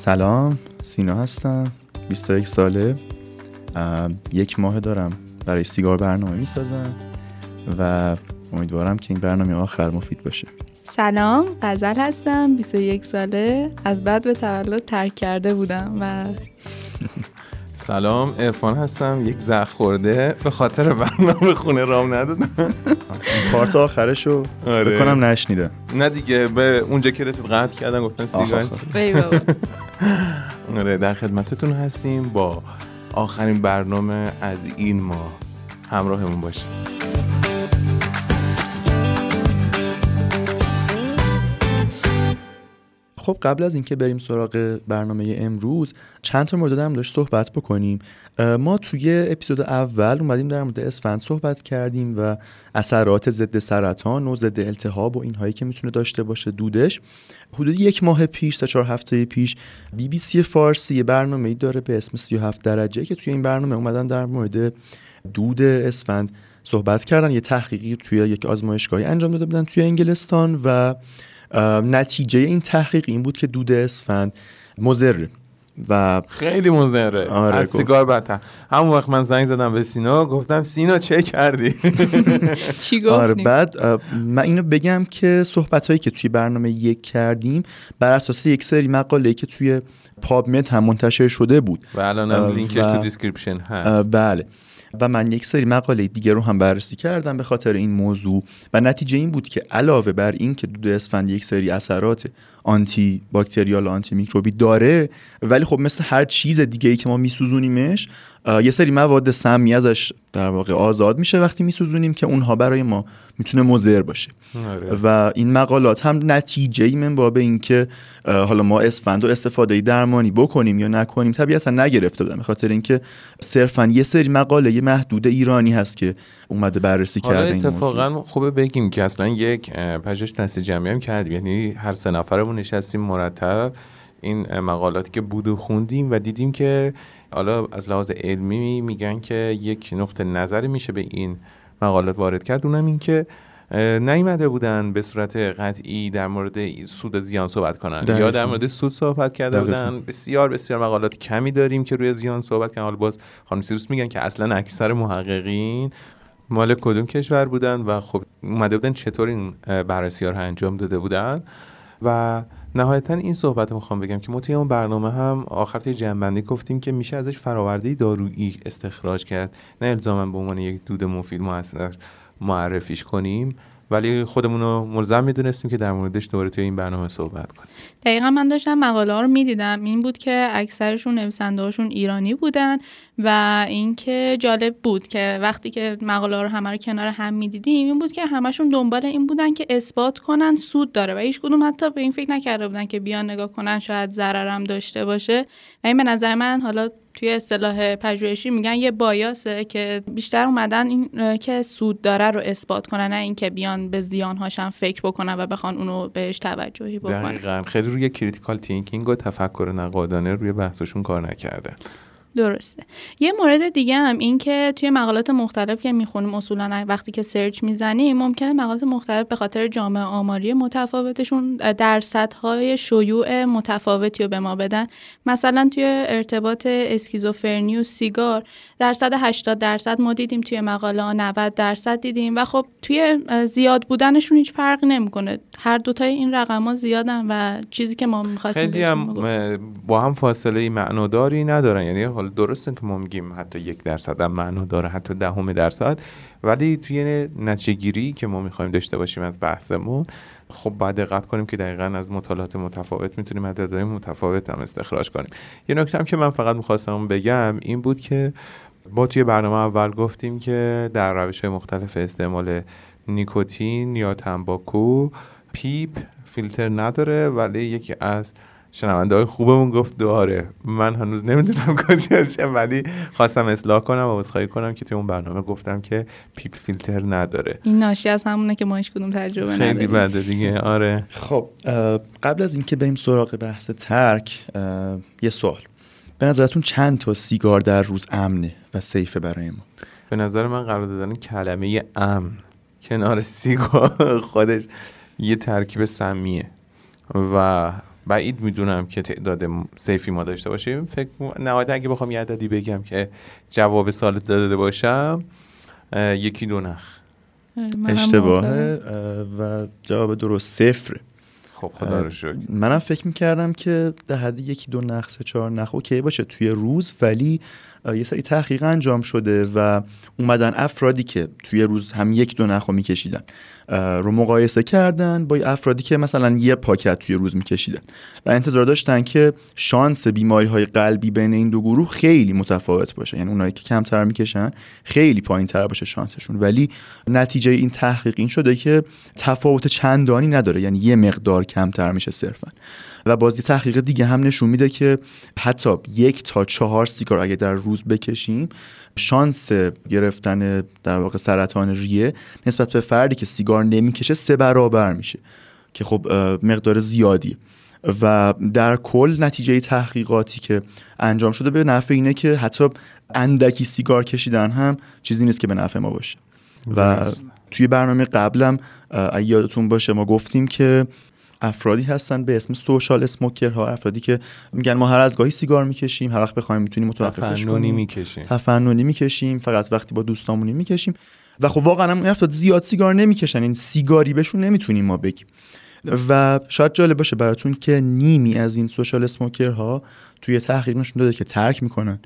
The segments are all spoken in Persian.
سلام سینا هستم 21 ساله. یک ماه دارم برای سیگار برنامه می‌سازم و امیدوارم که این برنامه آخر مفید باشه. سلام غزل هستم 21 ساله. از بعد به تولد ترک کرده بودم و سلام ارفان هستم یک زخ خورده. به خاطر برنامه خونه رام ندادم. پارت آخرش رو آره. بکنم نشنیده. نه دیگه به اونجا که رسید قطع کردن گفتن سیگار. آره در خدمتتون هستیم. با آخرین برنامه از این ماه همراهمون باشیم خب قبل از اینکه بریم سراغ برنامه امروز چند تا مورد هم داشت صحبت بکنیم. ما توی اپیزود اول اومدیم در مورد اسفند صحبت کردیم و اثرات ضد سرطان و ضد التهاب و اینهایی که می‌تونه داشته باشه دودش. حدود یک ماه پیش تا چهار هفته پیش بی بی سی فارسی یه برنامه ای داره به اسم 37 درجه که توی این برنامه اومدن در مورد دود اسفند صحبت کردن. یه تحقیقی توی یک آزمایشگاهی انجام داده بودن توی انگلستان و نتیجه این تحقیق این بود که دود اسفند مضره و خیلی مزره آره، از گفت. سیگار بدتر. همون وقت من زنگ زدم به سینا گفتم سینا چه کردی؟ چی آره گفتیم بعد اه، من اینو بگم که صحبت هایی که توی برنامه یک کردیم بر اساس یک سری مقاله که توی PubMed هم منتشر شده بود. و الان هم لینکش تو description هست. بله. و من یک سری مقاله دیگه رو هم بررسی کردم به خاطر این موضوع و نتیجه این بود که علاوه بر این که دود اسفند یک سری اثرات antibacterial آنتی میکروبی داره ولی خب مثل هر چیز دیگه ای که ما میسوزونیمش یه سری مواد سمی ازش در واقع آزاد میشه وقتی میسوزونیم که اونها برای ما می‌تونه مضر باشه آره. و این مقالات هم نتیجه ای من باب اینکه حالا ما اسفند و استفاده درمانی بکنیم یا نکنیم طبیعتا نگرفته بودم به خاطر اینکه صرفا یه سری مقاله یه محدود ایرانی هست که اومده بررسی حالا کرده این. اتفاقا خوبه بگیم که اصلا یک پژوهش دست جمعی هم کردیم یعنی هر سه نفرمون نشستیم مرتب این مقالاتی که بود و خوندیم و دیدیم که حالا از لحاظ علمی میگن که یک نقطه نظری میشه به این مقالات وارد کرد اونم این که اه، نیومده بودن به صورت قطعی در مورد سود و زیان صحبت کنن دقیقاً. یا در مورد سود صحبت کرده دقیقاً. بودن بسیار بسیار مقالات کمی داریم که روی زیان صحبت کنن حالا باز خانم سیروس میگن که اصلا اکثر محققین مال کدوم کشور بودن و خب اومده بودن چطور این بررسی ها رو انجام داده بودن و نهایتا این صحبت می‌خوام بگم که ما توی اون برنامه هم آخر توی جنبندی گفتیم که میشه ازش فراورده دارویی استخراج کرد. نه الزاما به عنوان یک دود مفید موثر معرفیش کنیم. ولی خودمون رو ملزم می‌دونستیم که در موردش دوباره توی این برنامه صحبت کنیم. دقیقا من داشتم مقاله ها رو می‌دیدم. این بود که اکثرشون نویسنده هاشون ایرانی بودن و اینکه جالب بود که وقتی که مقاله ها رو همه رو کنار هم می‌دیدیم این بود که همشون دنبال این بودن که اثبات کنن سود داره و هیچ کدوم حتی به این فکر نکرده بودن که بیان نگاه کنن شاید ضررم داشته باشه. و این به نظر من حالا توی اصطلاح پژوهشی میگن یه bias ه که بیشتر اومدن این که سود داره رو اثبات کنن نه اینکه بیان به زیانهاشم فکر بکنن و بخوان اونو بهش توجهی بکنن. دقیقا. خیلی روی critical thinking و تفکر نقادانه روی بحثشون کار نکردن درسته. یه مورد دیگه هم این که توی مقالات مختلف که می‌خونیم اصولا وقتی که search می‌زنیم ممکنه مقالات مختلف به خاطر جامعه آماری متفاوتشون درصدهای شیوع متفاوتی رو به ما بدن. مثلا توی ارتباط اسکیزوفرنی و سیگار درصد 80 درصد ما دیدیم توی مقاله ها 90 درصد دیدیم و خب توی زیاد بودنشون هیچ فرقی نمی‌کنه. هر دوتای این رقم ها زیادن و چیزی که ما می‌خواستیم خیلی هم با هم فاصله معناداری ندارن. یعنی حالا درسته که ما میگیم حتی یک درصد هم معنا داره حتی دهم درصد. ولی توی نتیجه گیری که ما می‌خوایم داشته باشیم از بحثمون خب باید دقت کنیم که دقیقا از مطالعات متفاوت می‌تونیم عددهای متفاوت هم استخراج کنیم. یه نکته هم که من فقط می‌خواستم بگم این بود که ما توی برنامه اول گفتیم که در روش های مختلف استعمال نیکوتین یا تنباکو پیپ فیلتر نداره ولی یکی از شنونده های خوبمون گفت داره من هنوز نمی‌دونم کجاشه ولی خواستم اصلاح کنم و عذرخواهی کنم که توی اون برنامه گفتم که پیپ فیلتر نداره. این ناشی از همونه که ما هیچ کدوم تجربه خیلی نداریم. بده دیگه. آره. خب قبل از اینکه بریم سراغ بحث ترک یه سوال. به نظرتون چند تا سیگار در روز امنه و سیفه برای ما؟ به نظر من قرار دادن کلمه امن کنار سیگار خودش یه ترکیب سمیه و بعید می‌دونم که تعداد سیفی ما داشته باشیم. فکر نهایتا اگه بخوام یه عددی بگم که جواب سال داده باشم یکی دو نخ. اشتباهه و جواب درست صفر. خب خدا رو شکر. منم فکر می‌کردم که در حد یکی دو نخ سه چهار نخ اوکی باشه توی روز ولی یه سری تحقیق انجام شده و اومدن افرادی که توی روز هم یک دو نخو میکشیدن. رو مقایسه کردن با افرادی که مثلا یه پاکت توی روز میکشیدن. و انتظار داشتن که شانس بیماری های قلبی بین این دو گروه خیلی متفاوت باشه. یعنی اونایی که کمتر می‌کشن خیلی پایین تر باشه شانسشون. ولی نتیجه این تحقیق این شده که تفاوت چندانی نداره. یعنی یه مقدار کمتر میشه صرفا. و بازی تحقیق دیگه هم نشون میده که حتی یک تا چهار سیگار اگه در روز بکشیم شانس گرفتن در واقع سرطان ریه نسبت به فردی که سیگار نمی‌کشه سه برابر میشه که خب مقدار زیادی و در کل نتیجه تحقیقاتی که انجام شده به نفع اینه که حتی اندکی سیگار کشیدن هم چیزی نیست که به نفع ما باشه. و توی برنامه قبلم یادتون باشه ما گفتیم که افرادی هستن به اسم سوشال اسموکر افرادی که میگن ما هر از گاهی سیگار می‌کشیم هر وقت بخوایم می‌تونیم متوقفش کنیم. می‌کشیم. تفننی می‌کشیم فقط وقتی با دوستامونی می‌کشیم. و خب واقعا هم افراد زیاد سیگار نمی‌کشن این سیگاری بهشون نمی‌تونیم ما بگیم. و شاید جالب باشه براتون که نیمی از این سوشال اسموکرها توی تحقیق نشون داده که ترک می‌کنن.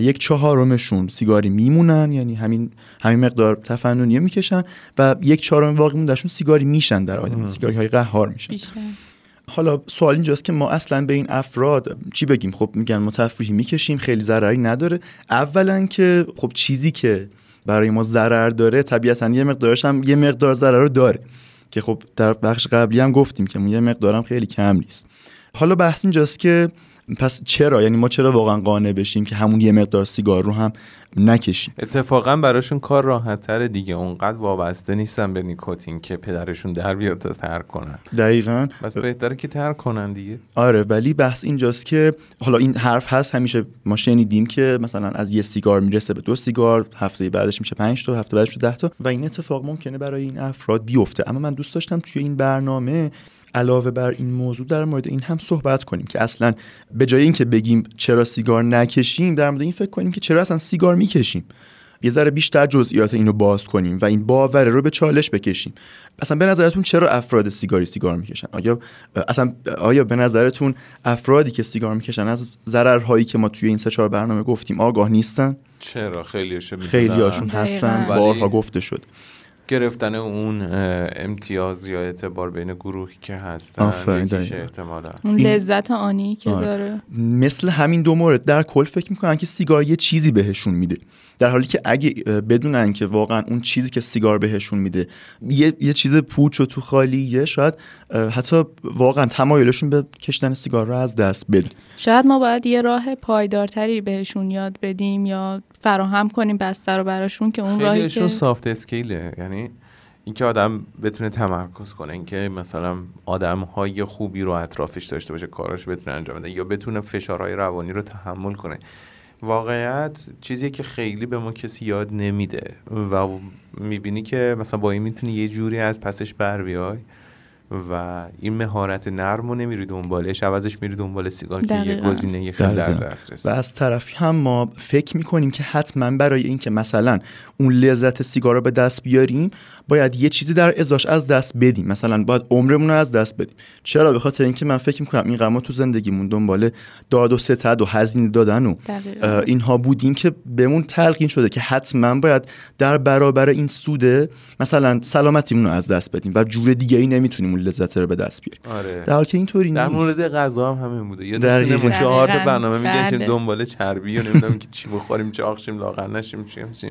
یک چهارمشون سیگاری میمونن یعنی همین همین مقدار تفننی می‌کشن و یک چهارم باقی موندهشون سیگاری میشن در آینده سیگاری های قهار میشن. حالا سوال اینجاست که ما اصلا به این افراد چی بگیم؟ خب میگن ما تفریحی می‌کشیم خیلی ضرری نداره. اولا که خب چیزی که برای ما ضرر داره طبیعتا یه مقدارش هم یه مقدار ضرر رو داره که خب در بخش قبلی هم گفتیم که یه مقدارم خیلی کم نیست. حالا بحث اینجاست که پس چرا؟ یعنی ما چرا واقعا قانع بشیم که همون یه مقدار سیگار رو هم نکشیم؟ اتفاقا براشون کار راحت تر دیگه. اونقدر وابسته نیستن به نیکوتین که پدرشون در بیاد تا ترک کنن. دقیقا. بس بهتره که ترک کنن دیگه. آره ولی بحث اینجاست که حالا این حرف هست همیشه ما شنیدیم که مثلا از یه سیگار می‌رسه به دو سیگار هفته بعدش میشه 5 تا هفته بعدش 10 تا و این اتفاق ممکنه برای این افراد بیفته. اما من دوست داشتم توی این برنامه علاوه بر این موضوع در مورد این هم صحبت کنیم که اصلا به جای اینکه بگیم چرا سیگار نکشیم در مورد این فکر کنیم که چرا اصلا سیگار می‌کشیم. یه ذره بیشتر جزئیات اینو باز کنیم و این باوره رو به چالش بکشیم. اصلا به نظرتون چرا افراد سیگاری سیگار می‌کشن؟ آیا اصلا آیا به نظرتون افرادی که سیگار می‌کشن از ضررهایی که ما توی این سه چهار برنامه گفتیم آگاه نیستن؟ چرا؟ خیلی خیلی هاشون هستن. بارها گفته شد. گرفتن اون امتیاز یا اعتبار بین گروهی که هستن احتمالا. اون لذت آنی که آره. داره. مثل همین دو مورد در کل فکر می‌کنن که سیگار یه چیزی بهشون میده. در حالی که اگه بدونن که واقعا اون چیزی که سیگار بهشون میده یه, یه چیز پوچ و تو خالیه شاید حتی واقعا تمایلشون به کشتن سیگار رو از دست بده شاید ما باید یه راه پایدارتری بهشون یاد بدیم یا فراهم کنیم بستر رو براشون که اون راهی که سافت اسکیله یعنی اینکه آدم بتونه تمرکز کنه اینکه مثلا آدم های خوبی رو اطرافش داشته باشه کاراش بتونه انجام بده یا بتونه فشارهای روانی رو تحمل کنه. واقعیت چیزی که خیلی به ما کسی یاد نمیده و می‌بینی که مثلا با این می‌تونی یه جوری از پسش بر بیای. و این مهارت نرم رو نمیری دنبالش عوضش میری دنبال سیگار که یه گزینه خیلی در دسترس. و از طرفی هم ما فکر می‌کنیم که حتما برای اینکه مثلا اون لذت سیگار رو به دست بیاریم باید یه چیزی در ازاش از دست بدیم. مثلا باید عمرمون رو از دست بدیم. چرا؟ به خاطر اینکه من فکر می‌کنم این قما تو زندگیمون دنبال داد و ستد و هزینه دادن و اینها بودیم که بهمون تلقین شده که حتما باید در برابر این سوده مثلا سلامتیمون رو از دست بدیم و جور دیگه ای نمی‌تونیم اون لذت رو به دست بیاریم آره. در حالی که اینطوری در مورد غذا هم همین بوده. یه چهار برنامه میگن بله. دنبال چربی و نمی‌دونم که چی بخوریم چه آخشیم لاغر نشیم چی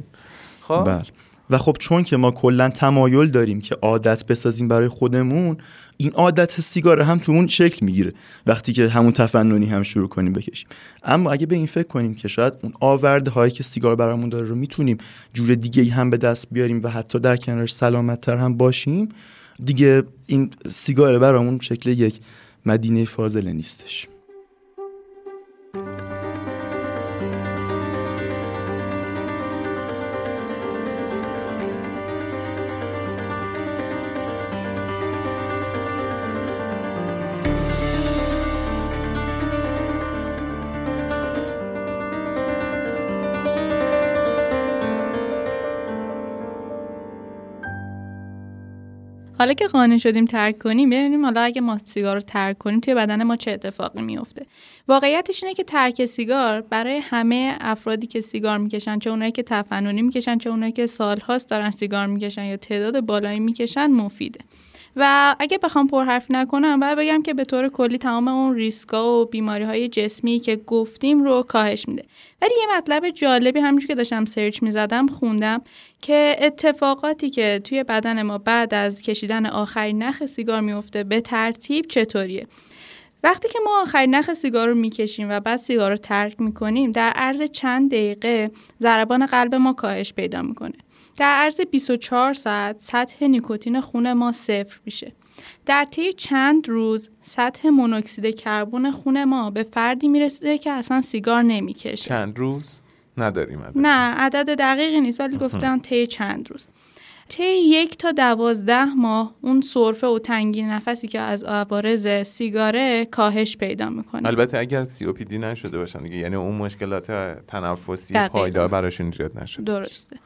خب؟ بله. و خب چون که ما کلا تمایل داریم که عادت بسازیم برای خودمون این عادت سیگار هم تو اون شکل می‌گیره. وقتی که همون تفننی هم شروع کنیم بکشیم. اما اگه به این فکر کنیم که شاید اون آورده هایی که سیگار برامون داره رو می‌تونیم جور دیگه هم به دست بیاریم و حتی در کنارش سلامت تر هم باشیم دیگه این سیگار برامون شکل یک مدینه فاضله نیستش. حالا که قانع شدیم ترک کنیم ببینیم حالا اگه ما سیگار رو ترک کنیم توی بدن ما چه اتفاقی میفته واقعیتش اینه که ترک سیگار برای همه افرادی که سیگار می‌کشن چه اونایی که تفننی می‌کشن چه اونایی که سالهاست دارن سیگار می‌کشن یا تعداد بالایی می‌کشن مفیده. و اگه بخوام پرحرف نکنم باید بگم که به طور کلی تمام اون ریسکا و بیماری های جسمی که گفتیم رو کاهش میده. ولی یه مطلب جالبی همینجور که داشتم search می‌زدم خوندم که اتفاقاتی که توی بدن ما بعد از کشیدن آخرین نخ سیگار میفته به ترتیب چطوریه؟ وقتی که ما آخرین نخ سیگار رو می‌کشیم و بعد سیگار رو ترک می‌کنیم در عرض چند دقیقه ضربان قلب ما کاهش پیدا می‌کنه. در عرض 24 ساعت سطح نیکوتین خون ما صفر میشه. در طی چند روز سطح مونوکسید کربن خون ما به فردی می‌رسه که اصلا سیگار نمی‌کشه. چند روز نداریم عدد. نه عدد دقیقی نیست ولی گفتم طی چند روز. طی یک تا دوازده ماه اون سرفه و تنگی نفسی که از عوارض سیگاره کاهش پیدا می‌کنه البته اگر COPD نشده باشن دیگه یعنی اون مشکلات تنفسی پایدار براشون ایجاد نشده درسته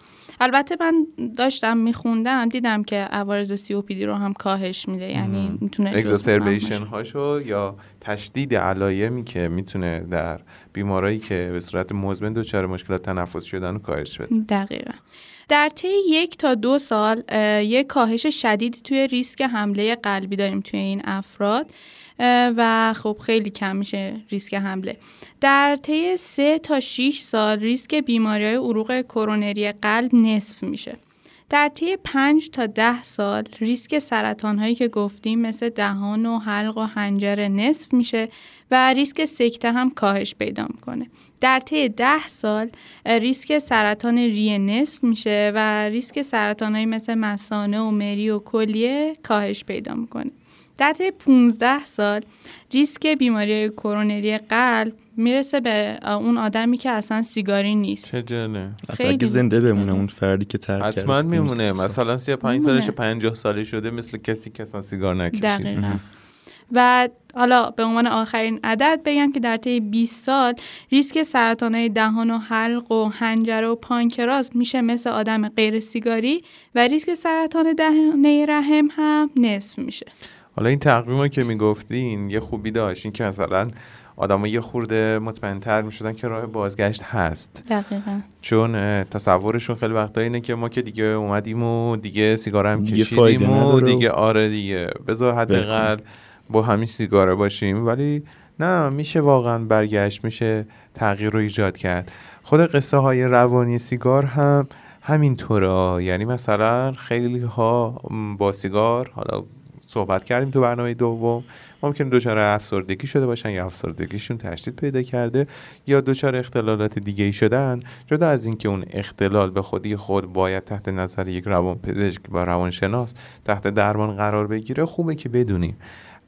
البته من داشتم میخوندم دیدم که عوارض COPD رو هم کاهش میده یعنی می‌تونه exacerbation هاشو یا تشدید علایمی که می‌تونه در بیمارایی که به صورت مزمن دچار مشکلات تنفس شدن رو کاهش بده. دقیقا. در طی یک تا دو سال یک کاهش شدید توی ریسک حمله قلبی داریم توی این افراد. و خب خیلی کم میشه ریسک حمله. در طی سه تا 6 سال ریسک بیماری های عروق کرونری قلب نصف میشه. در طی 5 تا 10 سال ریسک سرطان هایی که گفتیم مثل دهان و حلق و حنجره نصف میشه و ریسک سکته هم کاهش پیدا می‌کنه. در طی 10 سال ریسک سرطان ریه نصف میشه و ریسک سرطان هایی مثل مسانه و مری و کلیه کاهش پیدا می‌کنه. در طی 15 سال ریسک بیماری کرونری قلب می‌رسه به اون آدمی که اصلا سیگاری نیست. چه جاله. اگه زنده بمونه اون فردی که ترک حتما میمونه. مثلا 35 سالش 50 ساله شده مثل کسی که اصلا سیگار نکشید و حالا به عنوان آخرین عدد بگم که در طی 20 سال ریسک سرطانهای دهان و حلق و حنجره و پانکراس میشه مثل آدم غیر سیگاری و ریسک سرطان دهانه رحم هم نصف میشه. حالا این تقویم که می‌گفتین یه خوبی داشت این که مثلا آدم یه خورده مطمئنتر می‌شدن که راه بازگشت هست. دقیقا. چون تصورشون خیلی وقتا اینه که ما که دیگه اومدیم و دیگه سیگار هم کشیدیم و دیگه آره دیگه بذار حداقل با همین سیگاره باشیم. ولی نه میشه واقعا برگشت میشه تغییر رو ایجاد کرد. خود قصه های روانی سیگار هم همین طوره یعنی مثلا خیلی ها با سیگار حالا صحبت کردیم تو برنامه دوم. ممکن دچار افسردگی شده باشن یا افسردگیشون تشدید پیدا کرده یا دچار اختلالات دیگه ای شدن. جدا از اینکه اون اختلال به خودی خود باید تحت نظر یک روان پزشک و روانشناس تحت درمان قرار بگیره خوبه که بدونیم.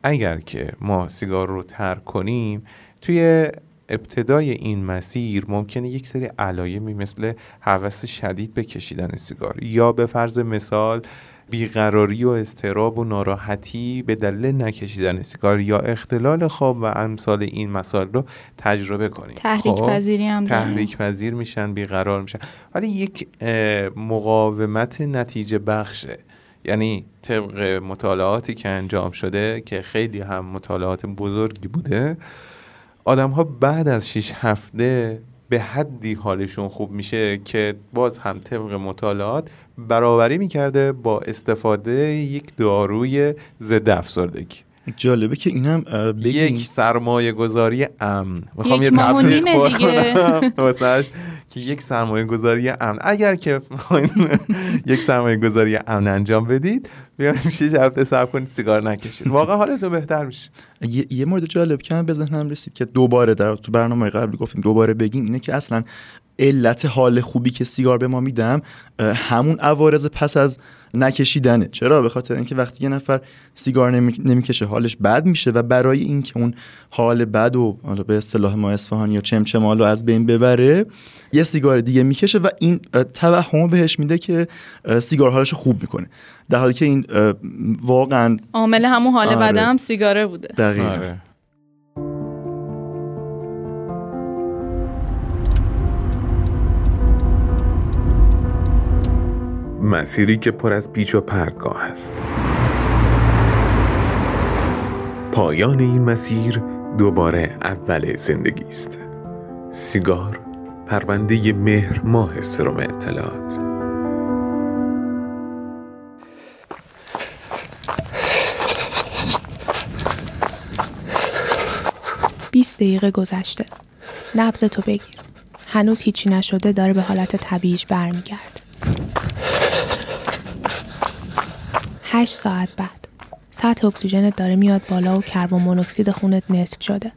اگر که ما سیگار رو ترک کنیم توی ابتدای این مسیر ممکنه یک سری علایمی مثل هوس شدید به کشیدن سیگار یا به فرض مثال بیقراری و استراب و ناراحتی به دلیل نکشیدن سیگار یا اختلال خواب و امثال این مسائل رو تجربه کنید. تحریک خب، پذیری هم تحریک پذیر میشن بیقرار میشن. ولی یک مقاومت نتیجه بخشه. یعنی طبق مطالعاتی که انجام شده که خیلی هم مطالعات بزرگی بوده آدم ها بعد از 6 هفته به حدی حالشون خوب میشه که باز هم طبق مطالعات برابری می‌کرده با استفاده یک داروی ضد افسردگی. جالبه که اینم یک سرمایه گذاری امن. می‌خوام یه تبلیغ کنم که یک سرمایه گذاری امن. اگر که یک سرمایه گذاری امن انجام بدید بیان شیش هفته صبر کنید سیگار نکشید. واقعا حالتون بهتر میشه. یه مورد جالب که به ذهنم رسید که دوباره در تو برنامه قبلی گفتیم دوباره بگیم اینه که اصلا علت حال خوبی که سیگار به ما میدم همون عوارض پس از نکشیدنه. چرا؟ به خاطر اینکه وقتی یه نفر سیگار نمی‌کشه حالش بد میشه و برای اینکه اون حال بد و به اصطلاح ما اصفهانی یا چمچمالو از بین ببره یه سیگار دیگه می‌کشه و این توهم بهش میده که سیگار حالش خوب می‌کنه. در حالی که این واقعا عامل همون حال آره. بد هم سیگاره بوده. دقیقا. آره. مسیری که پر از پیچ و پردگاه است. پایان این مسیر دوباره اول زندگی است. سیگار پرونده مهر ماه سروم اطلاعات. بیست دقیقه گذشته. نبز تو بگیر. هنوز هیچی نشده داره به حالت طبیعیش برمیگرد 8 ساعت بعد. سطح اکسیژنت داره میاد بالا و کربن مونوکسید خونت نصف شده.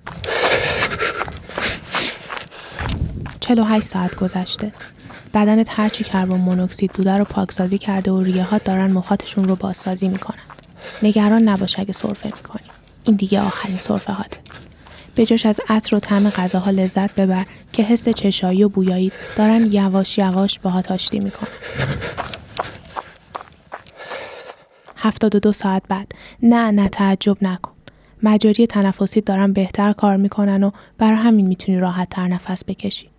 48 ساعت گذشته. بدنت هرچی کربن مونوکسید بوده رو پاکسازی کرده و ریه ها دارن مخاطشون رو بازسازی می‌کنن. نگران نباش اگه سرفه می‌کنی. این دیگه آخرین سرفه هات. به جاش از عطر و طعم غذاها لذت ببر که حس چشایی و بویایی دارن یواش یواش باهات آشتی می‌کنن. هفتاد و دو ساعت بعد نه نه تعجب نکن. مجاری تنفسی دارن بهتر کار می‌کنن و برای همین می‌تونی راحت تر نفس بکشی.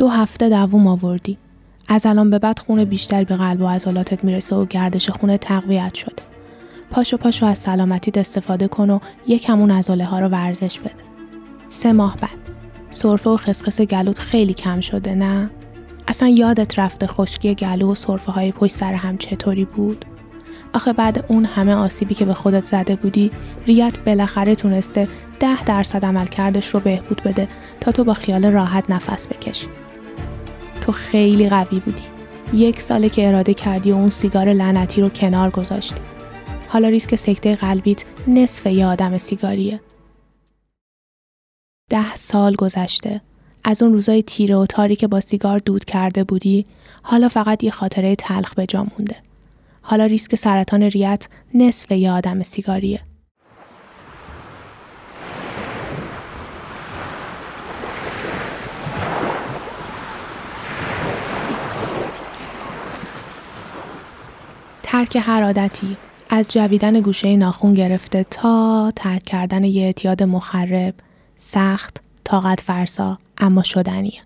دو هفته دووم آوردی. از الان به بعد خون بیشتری به قلب و عضلاتت می‌رسه و گردش خون تقویت شده. پاشو پاشو از سلامتیت استفاده کن و یکمون عضله ها رو ورزش بده. سه ماه بعد. سرفه و خسخس گلوت خیلی کم شده نه؟ اصلا یادت رفته خشکی گلو و سرفه های پشت سر هم چطوری بود؟ آخه بعد اون همه آسیبی که به خودت زده بودی ریت بالاخره تونسته ده درصد عمل کردش رو بهبود بده تا تو با خیال راحت نفس بکشی. تو خیلی قوی بودی. یک ساله که اراده کردی و اون سیگار لعنتی رو کنار گذاشتی. حالا ریسک سکته قلبیت نصف یه آدم سیگاریه. ده سال گذشته. از اون روزای تیره و تاری که با سیگار دود کرده بودی، حالا فقط یه خاطره تلخ به جا مونده. حالا ریسک سرطان ریت نصف یه آدم سیگاریه. ترک هر عادتی از جویدن گوشه ناخون گرفته تا ترک کردن یه اعتیاد مخرب سخت طاقت فرسا اما شدنیه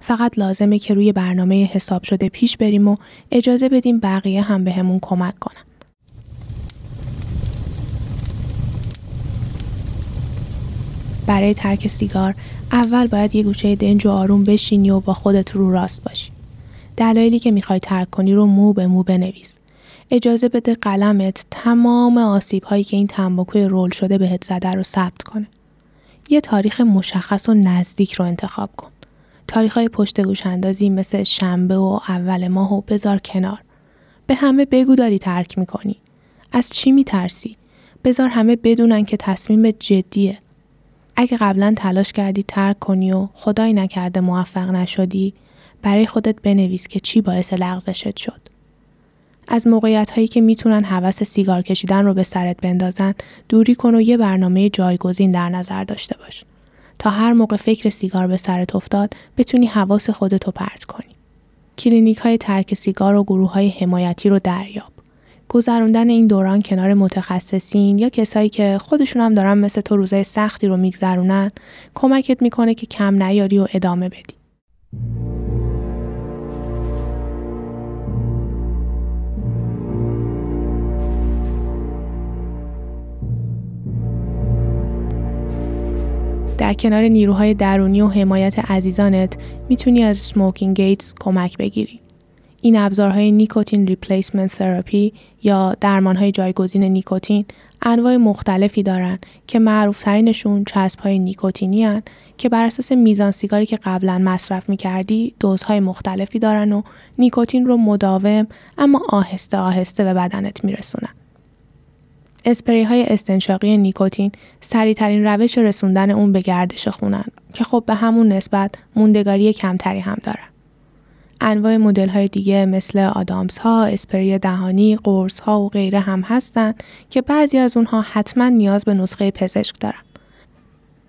فقط لازمه که روی برنامه حساب شده پیش بریم و اجازه بدیم بقیه هم به کمک کنن. برای ترک سیگار اول باید یه گوشه دنج و آروم بشینی و با خودت رو راست باشی. دلایلی که می‌خوای ترک کنی رو مو به مو بنویس. اجازه بده قلمت تمام آسیب هایی که این تنباکوی رول شده بهت زده رو ثبت کنه. یه تاریخ مشخص و نزدیک رو انتخاب کن. تاریخ های پشت گوش اندازی مثل شنبه و اول ماه و بذار کنار. به همه بگو داری ترک می‌کنی. از چی میترسی؟ بذار همه بدونن که تصمیم جدیه. اگه قبلا تلاش کردی ترک کنی و خدای نکرده موفق نشدی برای خودت بنویس که چی باعث لغزشت شد. از موقعیت هایی که می‌تونن حوس سیگار کشیدن رو به سرت بندازن دوری کن و یه برنامه جایگزین در نظر داشته باش. تا هر موقع فکر سیگار به سرت افتاد بتونی حواس خودتو پرت کنی. کلینیک های ترک سیگار و گروه های حمایتی رو دریاب. گذروندن این دوران کنار متخصصین یا کسایی که خودشون هم دارن مثل تو روزای سختی رو میگذرونن کمکت می‌کنه که کم نیاری و ادامه بدی. در کنار نیروهای درونی و حمایت عزیزانت می‌تونی از smoking aids کمک بگیری. این ابزارهای nicotine replacement therapy یا درمانهای جایگزین نیکوتین انواع مختلفی دارن که معروفترینشون چسبهای نیکوتینی هن که بر اساس میزان سیگاری که قبلا مصرف می‌کردی دوزهای مختلفی دارن و نیکوتین رو مداوم اما آهسته آهسته به بدنت میرسونن. اسپری های استنشاقی نیکوتین سریعترین روش رسوندن اون به گردش خونن که خب به همون نسبت موندگاری کمتری هم دارن. انواع مدل های دیگه مثل آدامس ها، اسپری دهانی، قرص ها و غیره هم هستن که بعضی از اونها حتما نیاز به نسخه پزشک دارن.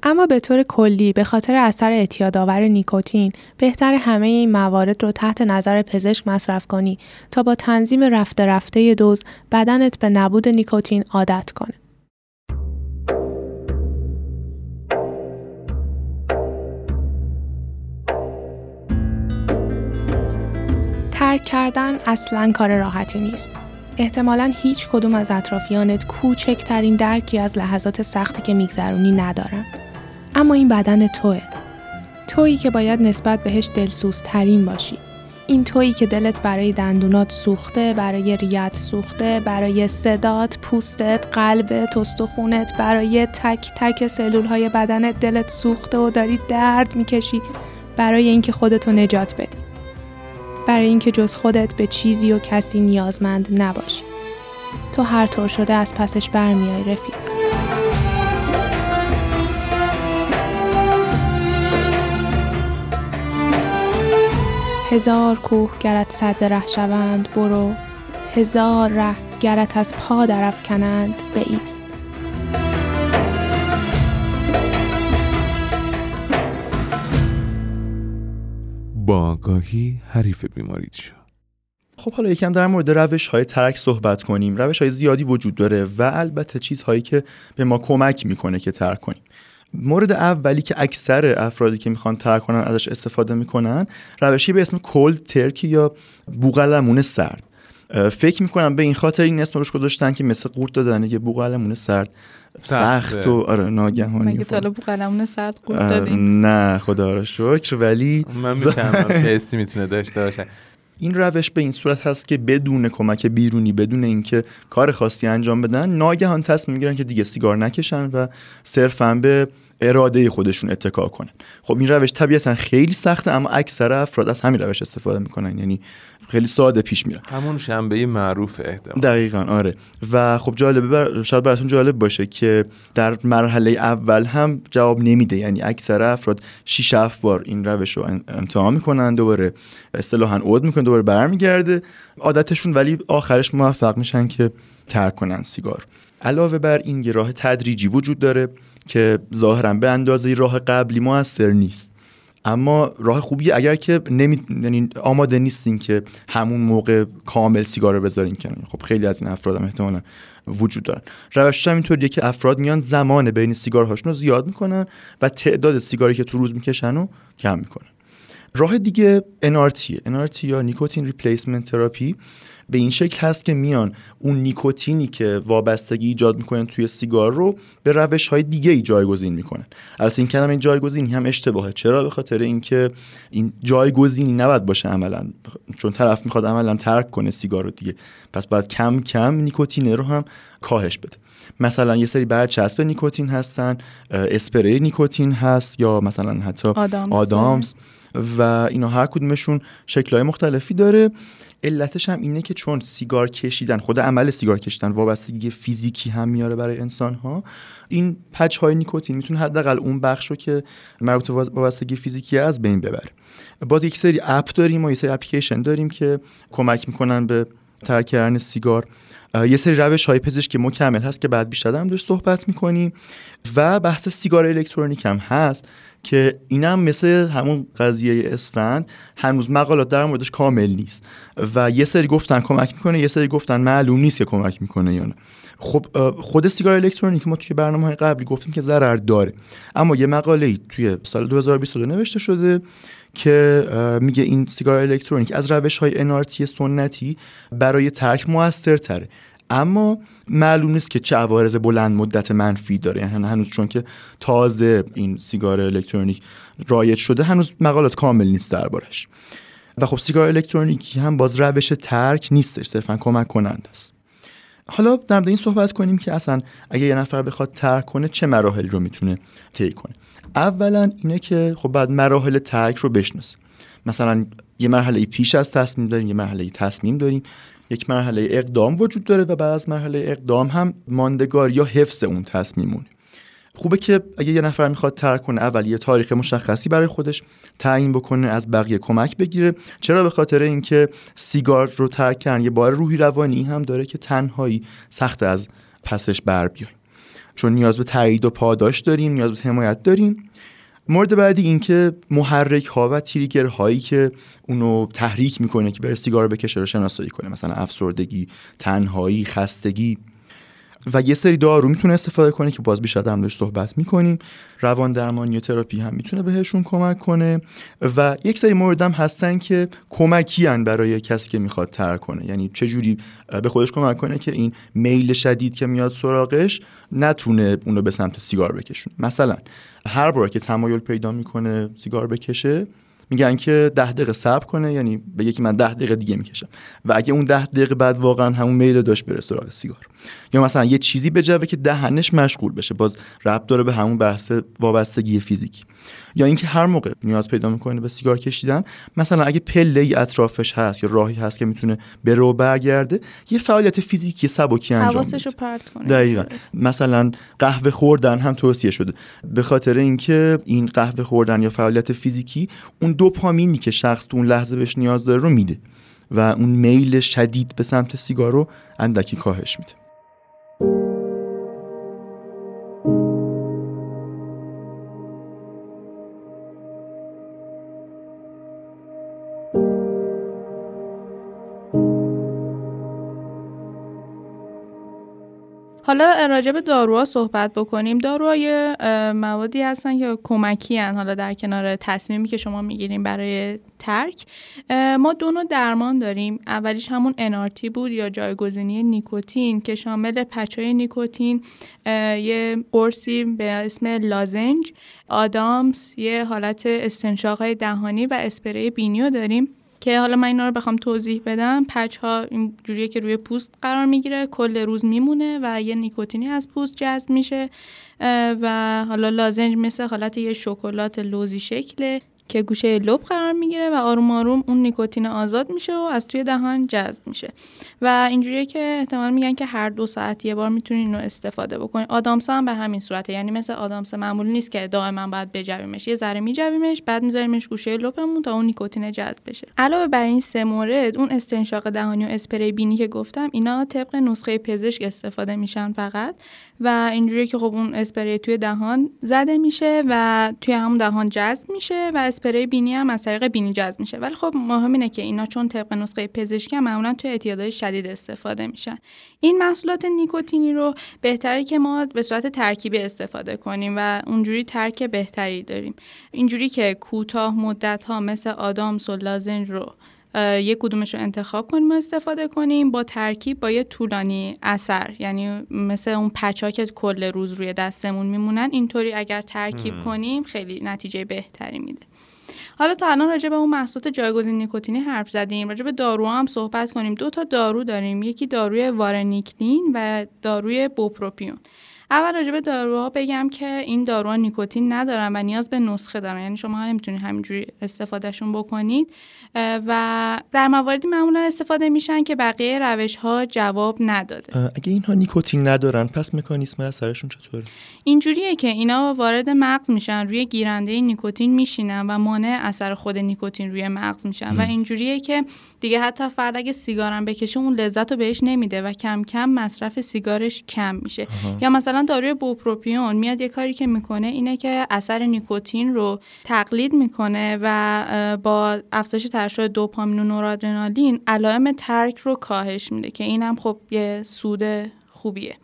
اما به طور کلی به خاطر اثر اعتیادآور نیکوتین بهتر همه این موارد رو تحت نظر پزشک مصرف کنی تا با تنظیم رفته رفته دوز بدنت به نبود نیکوتین عادت کنه. ترک کردن اصلا کار راحتی نیست. احتمالا هیچ کدوم از اطرافیانت کوچکترین درکی از لحظات سختی که میگذرونی ندارن. اما این بدن توه. تویی که باید نسبت بهش دلسوز ترین باشی. این تویی که دلت برای دندونات سوخته، برای ریت سوخته، برای صدات، پوستت، قلبت، استخونت، برای تک تک سلول های بدنت دلت سوخته و داری درد می‌کشی برای اینکه خودتو نجات بدی. برای اینکه جز خودت به چیزی و کسی نیازمند نباشی. تو هر طور شده از پسش برمیای رفیق. هزار کوه گرت صد ره شوند برو. هزار ره گرت از پا درف کنند ایست با آگاهی حریف بیماریت شو. خب حالا یکم در مورد روش های ترک صحبت کنیم. روش های زیادی وجود داره و البته چیزهایی که به ما کمک می‌کنه که ترک کنیم. مورد اولی که اکثر افرادی که می‌خوان ترک کنن ازش استفاده می‌کنن روشی به اسم کولد ترکی یا بوغلمون سرد. فکر می‌کنم به این خاطر این اسم روش گذاشتن که مثل قورت دادن یه بوغلمون سرد. سخت و آره ناگهانی مگه تا بوغلمون سرد قورت دادین نه خدا رو شکر ولی من می‌فهمم که حسی می‌تونه داشته باشه. این روش به این صورت هست که بدون کمک بیرونی بدون اینکه کار خاصی انجام بدن ناگهان تصمیم می‌گیرن که دیگه سیگار نکشن و صرفا به اراده خودشون اتکا کنن خب این روش طبیعتا خیلی سخته اما اکثر افراد از همین روش استفاده می‌کنن. یعنی خیلی ساده پیش میره همون شنبه معروف احتمال دقیقا آره. و خب جالبه بر... شاید براتون جالب باشه که در مرحله اول هم جواب نمیده. یعنی اکثر افراد 6 7 بار این روش رو امتحان می‌کنن دوباره اصطلاحا عود می‌کنن دوباره برمیگرده. عادتشون ولی آخرش موفق میشن که ترک کنن سیگار. علاوه بر این یه راه تدریجی وجود داره. که ظاهرا به اندازه راه قبلی موثر نیست. اما راه خوبی اگر که نمی... یعنی آماده نیستین که همون موقع کامل سیگار رو بذارین کنار. خب خیلی از این افراد هم احتمالا وجود دارن. روش هم اینطوریه که افراد میان زمان بین سیگارهاشون رو زیاد می‌کنن و تعداد سیگاری که تو روز می‌کشن رو کم می‌کنن. راه دیگه NRT NRT یا nicotine replacement therapy به این شکل هست که میان اون نیکوتینی که وابستگی ایجاد می‌کنن توی سیگار رو به روش های دیگه ای جایگزین می‌کنن. البته این کلمه جایگزینی هم اشتباهه. چرا؟ به خاطر اینکه این جایگزینی نباید باشه عملا. چون طرف می‌خواد عملا ترک کنه سیگار رو دیگه. پس باید کم کم نیکوتینه رو هم کاهش بده. مثلا یه سری برچسب نیکوتین هستن اسپری نیکوتین هست یا مثلا حتی آدامس, آدامس. و اینا هر کدومشون شکلهای مختلفی داره. علتش هم اینه که چون سیگار کشیدن خود عمل سیگار کشیدن وابستگی فیزیکی هم میاره برای انسان ها این پچ های نیکوتین می‌تونه حداقل اون بخش رو که مربوط وابستگی فیزیکی از بین ببره. باز یک سری اپ داریم و یک سری اپلیکیشن داریم که کمک می‌کنن به ترک کردن سیگار. یه سری روش های پزشکی مکمل هست که بعد بیشتر هم صحبت می‌کنیم و بحث سیگار الکترونیک هم هست. که اینم مثل همون قضیه اسفند هنوز مقالات در موردش کامل نیست. و یه سری گفتن کمک می‌کنه یه سری گفتن معلوم نیست که کمک می‌کنه یا نه. خب خود سیگار الکترونیک ما توی برنامه های قبلی گفتیم که ضرر داره. اما یه مقاله توی سال 2022 نوشته شده که میگه این سیگار الکترونیک از روش های انارتی سنتی برای ترک موثرتره. اما معلوم نیست که چه عوارض بلند مدت منفی داره. یعنی هنوز چون که تازه این سیگار الکترونیک رایج شده هنوز مقالات کامل نیست دربارش. و خب سیگار الکترونیکی هم باز روش ترک نیستش صرفا کمک کننده است. حالا در این صحبت کنیم که اصلا اگه یه نفر بخواد ترک کنه چه مراحلی رو می‌تونه طی کنه؟ اولا اینه که خب بعد مراحل ترک رو بشناسه مثلا یه مرحله پیش از تصمیم داریم یه مرحله تصمیم داریم. یک مرحله اقدام وجود داره و بعد از مرحله اقدام هم ماندگار یا حفظ اون تصمیمونه خوبه که اگه یه نفر می‌خواد ترک کنه اول یه تاریخ مشخصی برای خودش تعیین بکنه از بقیه کمک بگیره. چرا؟ به خاطر اینکه سیگار رو ترک کردن یه بار روحی روانی هم داره که تنهایی سخت از پسش بر بیایم. چون نیاز به تایید و پاداش داریم نیاز به حمایت داریم. مورد بعدی اینکه محرک ها و تریگر هایی که اونو تحریک می‌کنه که بره سیگار بکشه رو شناسایی کنه. مثلا افسردگی تنهایی خستگی. و یه سری دارو می‌تونه استفاده کنه که باز بیشتر هم داشت صحبت می‌کنیم. روان درمانی و تراپی هم می‌تونه بهشون کمک کنه و یک سری مورد هم هستن که کمکی هن برای کسی که می‌خواد تر کنه. یعنی چه جوری به خودش کمک کنه که این میل شدید که میاد سراغش نتونه اونو به سمت سیگار بکشونه. مثلا هر بار که تمایل پیدا می‌کنه سیگار بکشه میگن که ده دقیقه صبر کنه یعنی بگه که من ده دقیقه دیگه می‌کشم. و اگه اون ده دقیقه بعد واقعا همون میل داشت بره سراغ سیگار. یا مثلا یه چیزی بجوه که دهنش مشغول بشه باز ربط داره به همون بحث وابستگی فیزیکی. یا اینکه هر موقع نیاز پیدا می‌کنه به سیگار کشیدن مثلا اگه پله ای اطرافش هست یا راهی هست که می‌تونه بره و برگرده یه فعالیت فیزیکی سبکی انجام بده پرت کنه. دقیقا. مثلا قهوه خوردن هم توصیه شده. به خاطر اینکه این قهوه خوردن یا فعالیت فیزیکی اون دوپامینی که شخص تو اون لحظه بهش نیاز داره رو میده و اون میل شدید به سمت سیگار رو اندکی کاهش میده. حالا راجع به داروها صحبت بکنیم. داروهای موادی هستن که کمکی هن حالا در کنار تصمیمی که شما می‌گیریم برای ترک. ما دو نوع درمان داریم. اولیش همون انارتی بود یا جایگزینی نیکوتین که شامل پچای نیکوتین یه قرصی به اسم لازنج آدامس یه حالت استنشاق دهانی و اسپری بینیو داریم. که حالا من اینا رو بخوام توضیح بدم. پچ ها این جوریه که روی پوست قرار می‌گیره. کل روز میمونه و یه نیکوتینی از پوست جذب میشه و حالا لازنج مثل حالت یه شکلات لوزی شکله. که گوشه لب قرار می‌گیره و آروم آروم اون نیکوتین آزاد میشه و از توی دهان جذب میشه. و اینجوریه که احتمال میگن که هر دو ساعت یه بار می‌تونین اینو استفاده بکنین. آدامس هم به همین صورته. یعنی مثل آدامس معمولی نیست که دائما باید بجویمش. یه ذره میجویمش بعد میذاریمش گوشه لبمون تا اون نیکوتین جذب بشه. علاوه بر این سه مورد اون استنشاق دهانی و اسپری بینی که گفتم اینا طبق نسخه پزشک استفاده میشن فقط. و اینجوریه که خب اون اسپری توی دهان زده میشه و توی همون دهان جذب میشه و اسپری بینی هم از طریق بینی جذب میشه. ولی خب مهم اینه که اینا چون طبق نسخه پزشکی هم معمولا توی اعتیادهای شدید استفاده میشن. این محصولات نیکوتینی رو بهتره که ما به صورت ترکیبی استفاده کنیم و اونجوری ترک بهتری داریم. اینجوری که کوتاه مدت ها مثل آدامس و لازنج رو یک کدومش رو انتخاب کنیم و استفاده کنیم با ترکیب با یه طولانی اثر. یعنی مثل اون پچا که کل روز روی دستمون میمونن. اینطوری اگر ترکیب کنیم خیلی نتیجه بهتری میده. حالا تا الان راجع به اون محصولات جایگزین نیکوتینی حرف زدیم راجع به دارو هم صحبت کنیم. دو تا دارو داریم. یکی داروی وارنیکلین و داروی بوپروپیون. اول راجع به داروها بگم که این داروها نیکوتین ندارن و نیاز به نسخه دارن. یعنی شما نمی‌تونید همینجوری استفادهشون بکنید. و در مواردی معمولا استفاده میشن که بقیه روش ها جواب نداده. اگه اینها نیکوتین ندارن پس مکانیسم اثرشون چطوره؟ اینجوریه که اینا وارد مغز میشن روی گیرنده نیکوتین میشینن و مانع اثر خود نیکوتین روی مغز میشن. و اینجوریه که دیگه حتی فرد اگه سیگارم بکشه اون لذت رو بهش نمیده و کم کم مصرف سیگارش کم میشه. یا مثلا داروی بوپروپیون میاد یه کاری که می‌کنه اینه که اثر نیکوتین رو تقلید می‌کنه و با افزایش ترشح دوپامین و نورادرنالین علائم ترک رو کاهش میده که اینم خب یه سود خوبیه.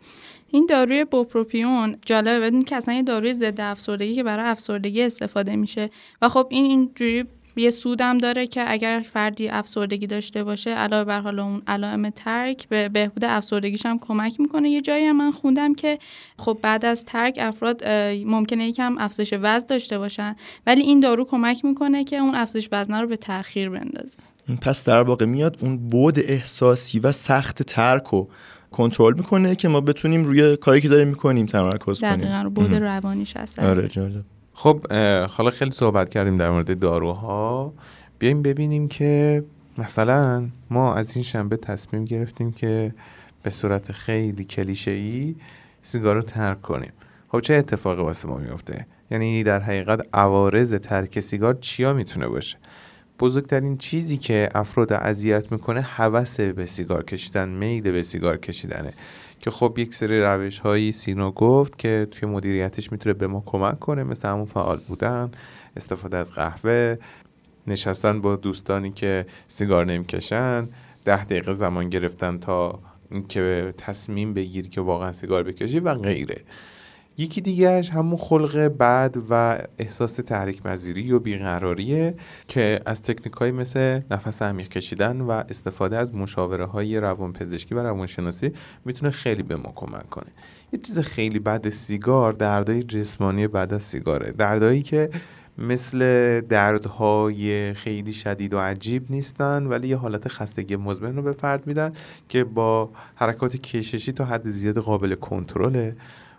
این داروی بوپروپیون جالبه بدون که اصلا یه داروی ضد افسردگی که برای افسردگی استفاده میشه و خب این اینجوری یه سودم داره که اگر فردی افسردگی داشته باشه علاوه بر حالا اون علائم ترک به بهبود افسردگیش هم کمک می‌کنه. یه جایی هم من خوندم که خب بعد از ترک افراد ممکنه یکم افزایش وزن داشته باشن ولی این دارو کمک می‌کنه که اون افزایش وزن رو به تاخیر بندازه. پس در واقع میاد اون بود احساسی و سخت ترک رو کنترل می‌کنه که ما بتونیم روی کاری که داریم می‌کنیم تمرکز کنیم. دقیقا بود روانیش هست آره جالب. خب حالا خیلی صحبت کردیم در مورد داروها. بیایم ببینیم که مثلا ما از این شنبه تصمیم گرفتیم که به صورت خیلی کلیشه ای سیگار رو ترک کنیم. خب چه اتفاقی واسه ما میفته یعنی در حقیقت عوارض ترک سیگار چیا می‌تونه باشه؟ بزرگترین چیزی که افراد اذیت می‌کنه هوس به سیگار کشیدن میل به سیگار کشیدنه. که خب یک سری روش هایی سینا گفت که توی مدیریتش می‌تونه به ما کمک کنه مثل همون فعال بودن استفاده از قهوه نشستن با دوستانی که سیگار نمی‌کشن ده دقیقه زمان گرفتن تا اینکه تصمیم بگیری که واقعا سیگار بکشی و غیره. یکی دیگهش همون خلق بد و احساس تحریک مزیری و بیقراریه که از تکنیک های مثل نفس عمیق کشیدن و استفاده از مشاوره های روانپزشکی و روانشناسی می‌تونه خیلی به ما کمک کنه. یه چیز خیلی بد سیگار دردای جسمانی بعد از سیگاره. دردایی که مثل دردهای خیلی شدید و عجیب نیستن ولی یه حالت خستگی مزمن رو به فرد میدن که با حرکات کششی تا حد زیاد قابل کنترله.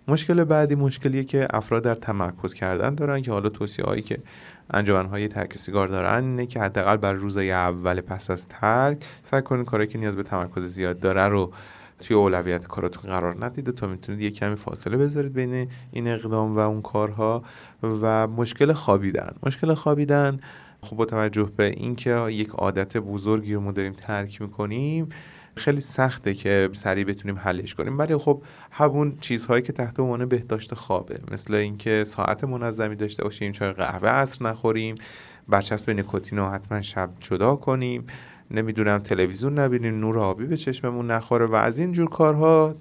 مشکل بعدی مشکلیه که افراد در تمرکز کردن دارن که حالا توصیه هایی که انجمن های ترک سیگار دارن اینه که حداقل بر روزهای اول پس از ترک سعی کنید کاری که نیاز به تمرکز زیاد داره رو توی اولویت کاراتون قرار ندید تا می‌تونید یه کمی فاصله بذارید بین این اقدام و اون کارها و مشکل خوابیدن. مشکل خوابیدن خب با توجه به اینکه یک عادت بزرگی رو ما داریم ترک می‌کنیم خیلی سخته که سریع بتونیم حلش کنیم. ولی خب همون چیزهایی که تحت عنوان بهداشت خوابه. مثل اینکه ساعت منظمی داشته باشیم چای قهوه عصر نخوریم برچسب نیکوتین رو حتما شب جدا کنیم. نمی‌دونم تلویزیون نبینیم نور آبی به چشممون نخوره و از این جور کارها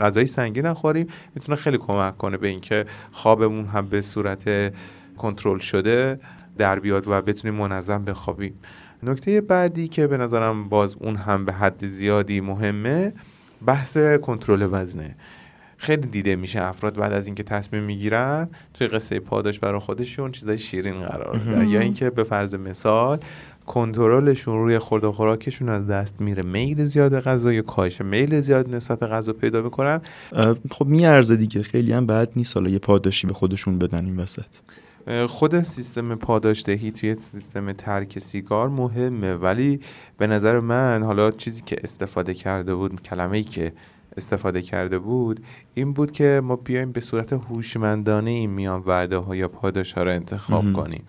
غذای سنگین نخوریم. می‌تونه خیلی کمک کنه به اینکه خوابمون هم به صورت کنترل شده در بیاد و بتونیم منظم بخوابیم. نکته بعدی که به نظرم باز اون هم به حد زیادی مهمه بحث کنترل وزنه. خیلی دیده میشه افراد بعد از اینکه تصمیم می‌گیرن توی قصه پاداش برای خودشون چیزای شیرین قرار دادن یا اینکه به فرض مثال کنترلشون روی خورد و خوراکشون از دست میره. میل زیاد غذا یا کاهش میل زیاد نسبت به غذا پیدا می‌کنن؟ خب میارزه دیگه. خیلی هم بد نیست حالا یه پاداشی به خودشون بدن این وسط. خود سیستم پاداش دهی توی سیستم ترک سیگار مهمه ولی به نظر من حالا چیزی که استفاده کرده بود کلمه ای که استفاده کرده بود این بود که ما بیایم به صورت هوشمندانه این میان وعده ها یا پاداش ها رو انتخاب کنیم.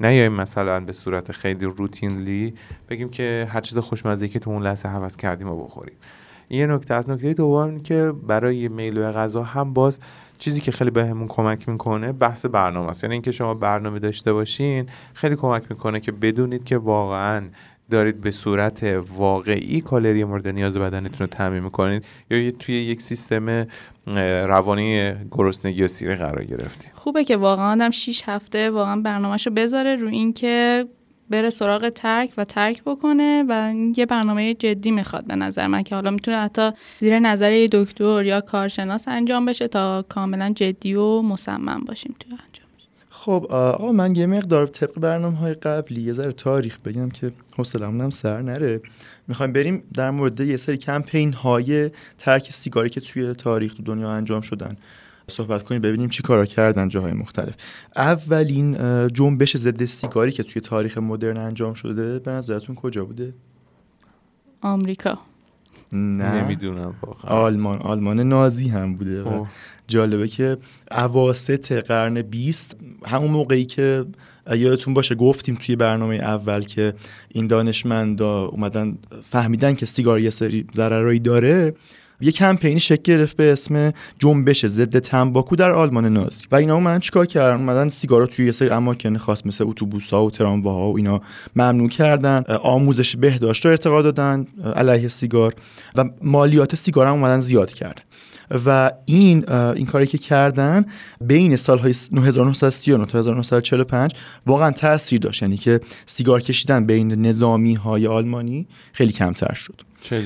نیایم مثلا به صورت خیلی روتینلی بگیم که هر چیز خوشمزه که تو اون لحظه حوض کردیم و بخوریم. یه نکته از نکته دوم که برای میل به غذا هم باز چیزی که خیلی بهمون کمک می‌کنه بحث برنامه است. یعنی اینکه شما برنامه داشته باشین خیلی کمک می‌کنه که بدونید که واقعا دارید به صورت واقعی کالری مورد نیاز بدنتون رو تعمین می‌کنید یا توی یک سیستم روانی گرسنگی و سیره قرار گرفتید خوبه که واقعا آدم 6 هفته واقعا برنامهشو بذاره رو اینکه بره سراغ ترک و ترک بکنه و یه برنامه جدی می‌خواد به نظر من که حالا می‌تونه حتی زیر نظر یه دکتر یا کارشناس انجام بشه تا کاملا جدی و مصمم باشیم توی انجام. خب آقا من یه مقدار طبق برنامه های قبلی یه ذره تاریخ بگم که حوصله‌مون هم سر نره. می‌خوایم بریم در مورد یه سری کمپین های ترک سیگاری که توی تاریخ تو دنیا انجام شدن. صحبت کنیم ببینیم چی کارا کردن جاهای مختلف. اولین جنبش ضد سیگاری که توی تاریخ مدرن انجام شده به نظرتون کجا بوده؟ آمریکا. نه. نمی‌دونم آلمان. آلمان نازی هم بوده و جالبه که اواسط قرن بیست همون موقعی که یادتون باشه گفتیم توی برنامه اول که این دانشمندا اومدن فهمیدن که سیگار یه سری ضررایی داره یه کمپینی شکل گرفت به اسم جنبش ضد تنباکو در آلمان نازی و اینا من چیکار کردن؟ اومدن سیگارا توی یه سری اماکن خاص مثل اتوبوس‌ها و ترامواها و اینا ممنوع کردن. آموزش بهداشت رو ارتقا دادن علیه سیگار و مالیات سیگار هم اومدن زیاد کردن. و این این کاری که کردن بین سالهای 1939 تا 1945 واقعا تاثیر داشت. یعنی که سیگار کشیدن بین نظامی های آلمانی خیلی کمتر شد. چه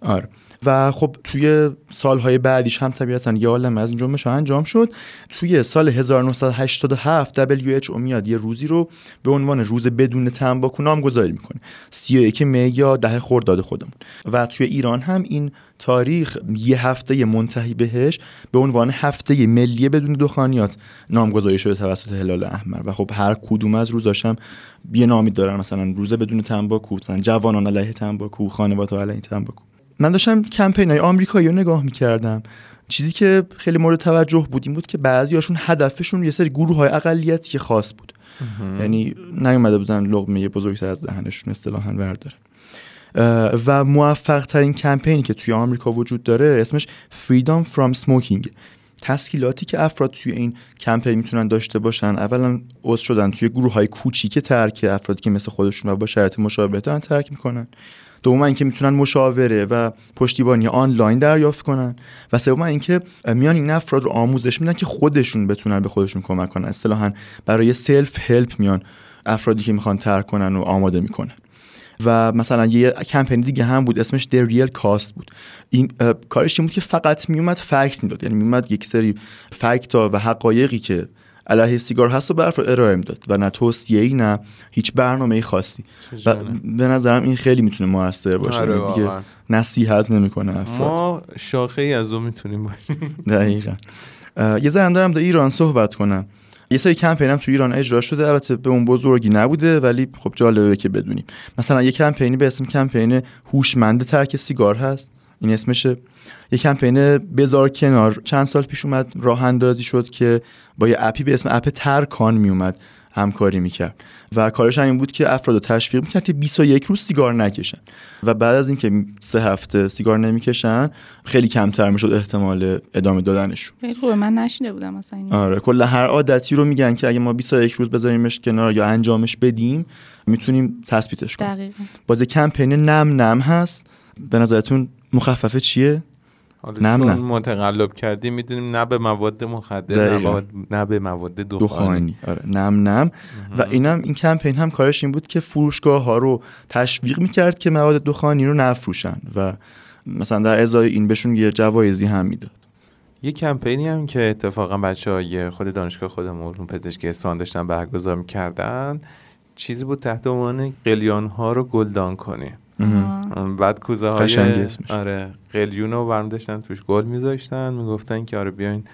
آره. و خب توی سالهای بعدیش هم طبیعتا یه عالم از این جنبش انجام شد. توی سال 1987 WHO میاد یه روزی رو به عنوان روز بدون تنباکو نامگذاری می‌کنه. 31 می یا ده خرداد خودمون. و توی ایران هم این تاریخ یه هفته منتهی بهش به عنوان هفته ملی بدون دخانیات نامگذاری شده توسط هلال احمر. و خب هر کدوم از روزاش هم یه نامی دارن. مثلا روز بدون تنباکو مثلا جوانان علیه تنباکو خانواده علیه تنباکو. من داشتم کمپین های آمریکایی رو نگاه می‌کردم. چیزی که خیلی مورد توجه بود این بود که بعضیاشون هدفشون یه سری گروه های اقلیتی خاص بود. یعنی نیومده بودن لقمه بزرگتر از دهنشون اصطلاحا برداره و موفق ترین کمپینی که توی آمریکا وجود داره اسمش Freedom from Smoking. تسکیلاتی که افراد توی این کمپین می‌تونن داشته باشن. اولا عضو شدن توی گروه های کوچیک ترک افرادی که مثل خودشون و با شرط مشابه دارن ترک می‌کنن. دوم اینکه می‌تونن مشاوره و پشتیبانی آنلاین دریافت کنن و سوم اینکه میان این افراد رو آموزش میدن که خودشون بتونن به خودشون کمک کنن. اصطلاحا برای self help میان افرادی که می‌خوان ترک کنن و آماده می‌کنن. و مثلا یه کمپینی دیگه هم بود اسمش The Real Cost بود. این کارش این بود که فقط میومد fact می‌داد. یعنی میومد یک سری fact و حقایقی که علیه سیگار هست و برف رو ارائه می‌داد و نه توصیه ای نه هیچ برنامه خاصی. و به نظرم این خیلی می‌تونه موثر باشه. آره دیگه نصیحت نمی‌کنه افراد. ما شاخه ای از اون می‌تونیم باشیم دقیقا. یه ذره درباره ایران صحبت کنم. یه سری کمپین هم تو ایران اجرا شده البته به اون بزرگی نبوده ولی خب جالبه که بدونیم. مثلا یه کمپینی به اسم کمپین هوشمند ترک سیگار هست. این اسمشه یه کمپین بزار کنار. چند سال پیش اومد راه اندازی شد که با یه app ی به اسم app ترکان می اومد همکاری می‌کرد و کارش این بود که افراد رو تشویق می‌کرد که 21 روز سیگار نکشن. و بعد از اینکه سه هفته سیگار نمی‌کشن خیلی کمتر می‌شد احتمال ادامه دادنشون. خیلی خوبه. من نشینده بودم مثلا این آره. کلا هر عادتی رو میگن که اگه ما 21 روز بذاریمش کنار یا انجامش بدیم می‌تونیم تثبیتش کنیم. دقیقا. باز کمپین نم نم هست. به نظرتون مخففه چیه؟ حالا چون نم. متقلب کردیم می‌دونیم نه به مواد مخدر نه. به- نه به مواد دخانی. دخانی. آره. نم نم و اینم این کمپین هم کارش این بود که فروشگاه ها رو تشویق می‌کرد که مواد دخانی رو نفروشن و مثلا در ازای این بهشون یه جوایزی هم می‌داد. یه کمپینی هم که اتفاقا بچه های خود دانشگاه خودمون پزشکی اصفهان داشتن برگزار می‌کردن چیزی بود تحت عنوان قلیان ها رو گلدان کنی آه. بعد کوزه های اسمش. آره قلیون رو برمی داشتن توش گل میذاشتن می‌گفتن که آره بیاین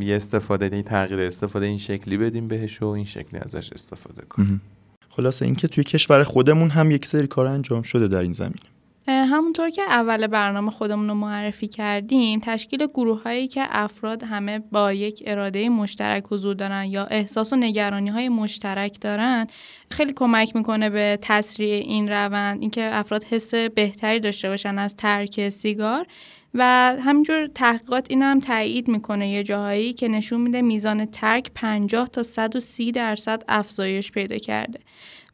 یه استفاده این تغییر استفاده این شکلی بدیم بهش و این شکلی ازش استفاده کنیم. خلاصه اینکه توی کشور خودمون هم یک سری کار انجام شده در این زمین همونطور که اول برنامه خودمون رو معرفی کردیم تشکیل گروه هایی که افراد همه با یک اراده مشترک حضور دارن یا احساس و نگرانی های مشترک دارن خیلی کمک می‌کنه به تسریع این روند. اینکه افراد حس بهتری داشته باشن از ترک سیگار. و همینجور تحقیقات این هم تایید می‌کنه یه جاهایی که نشون میده میزان ترک 50 تا 130 درصد افزایش پیدا کرده.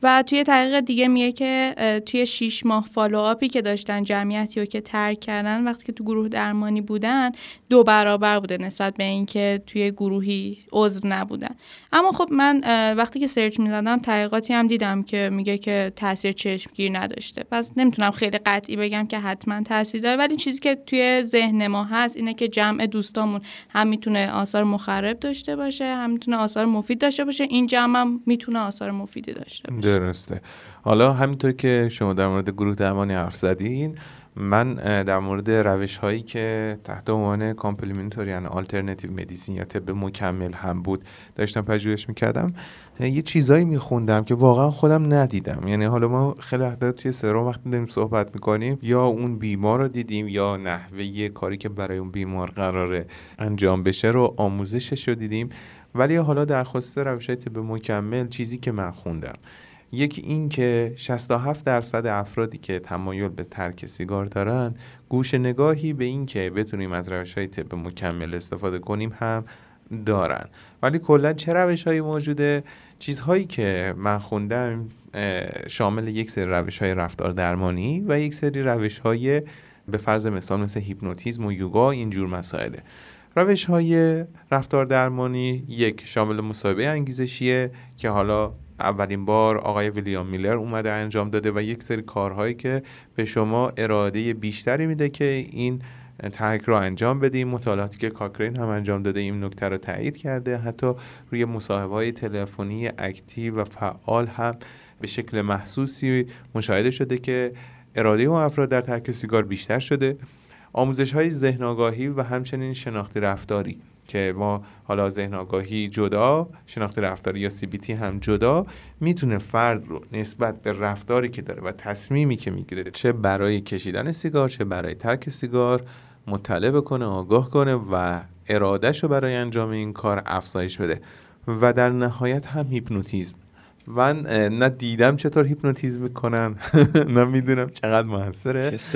و توی تحقیق دیگه میگه که توی 6 ماه follow-up ی که داشتن جمعیتی رو که ترک کردن وقتی که تو گروه درمانی بودن دو برابر بوده نسبت به اینکه توی گروهی عضو نبودن. اما خب من وقتی که سرچ می‌زدم تحقیقاتی هم دیدم که میگه که تاثیر چشمگیر نداشته. پس نمی‌تونم خیلی قطعی بگم که حتما تاثیر داره ولی چیزی که توی ذهن ما هست اینه که جمع دوستامون هم می‌تونه آثار مخرب داشته باشه هم می‌تونه آثار مفید داشته باشه. این جمع هم می‌تونه آثار مفیدی داشته باشه. درسته. حالا همینطور که شما در مورد گروه درمانی حرف زدین من در مورد روش هایی که تحت عنوان complementary یعنی alternative medicine یا طب مکمل هم بود داشتم پژوهش می‌کردم یه چیزایی میخوندم که واقعا خودم ندیدم. یعنی حالا ما خیلی وقتا توی سرم وقتی داریم صحبت می‌کنیم یا اون بیمار رو دیدیم یا نحوه کاری که برای اون بیمار قراره انجام بشه رو آموزشش رو دیدیم. ولی حالا در خصوص روش های طب مکمل چیزی که من خوندم. یکی این که 67 درصد افرادی که تمایل به ترک سیگار دارن گوش نگاهی به این که بتونیم از روش های طب مکمل استفاده کنیم هم دارن ولی کلا چه روش هایی موجوده؟ چیزهایی که من خوندم شامل یک سری روش های رفتار درمانی و یک سری روش های به فرض مثال مثل هیپنوتیزم و یوگا اینجور مسائله. روش های رفتار درمانی یک شامل مصاحبه انگیزشیه که حالا اولین بار آقای ویلیام میلر اومده انجام داده و یک سری کارهایی که به شما اراده بیشتری میده که این ترک رو انجام بدیم مطالعاتی که Cochrane هم انجام داده این نکته رو تایید کرده. حتی روی مصاحبه های تلفنی active و فعال هم به شکل محسوسی مشاهده شده که اراده اون افراد در ترک سیگار بیشتر شده. آموزش های ذهن آگاهی و همچنین شناختی رفتاری که ما حالا ذهن آگاهی جدا شناخت رفتاری یا CBT هم جدا می‌تونه فرد رو نسبت به رفتاری که داره و تصمیمی که می‌گیره چه برای کشیدن سیگار چه برای ترک سیگار مطلع بکنه آگاه کنه و ارادهش رو برای انجام این کار افزایش بده. و در نهایت هم هیپنوتیزم. من نه دیدم چطور هیپنوتیزم می‌کنن. نه می‌دونم چقدر موثره. حس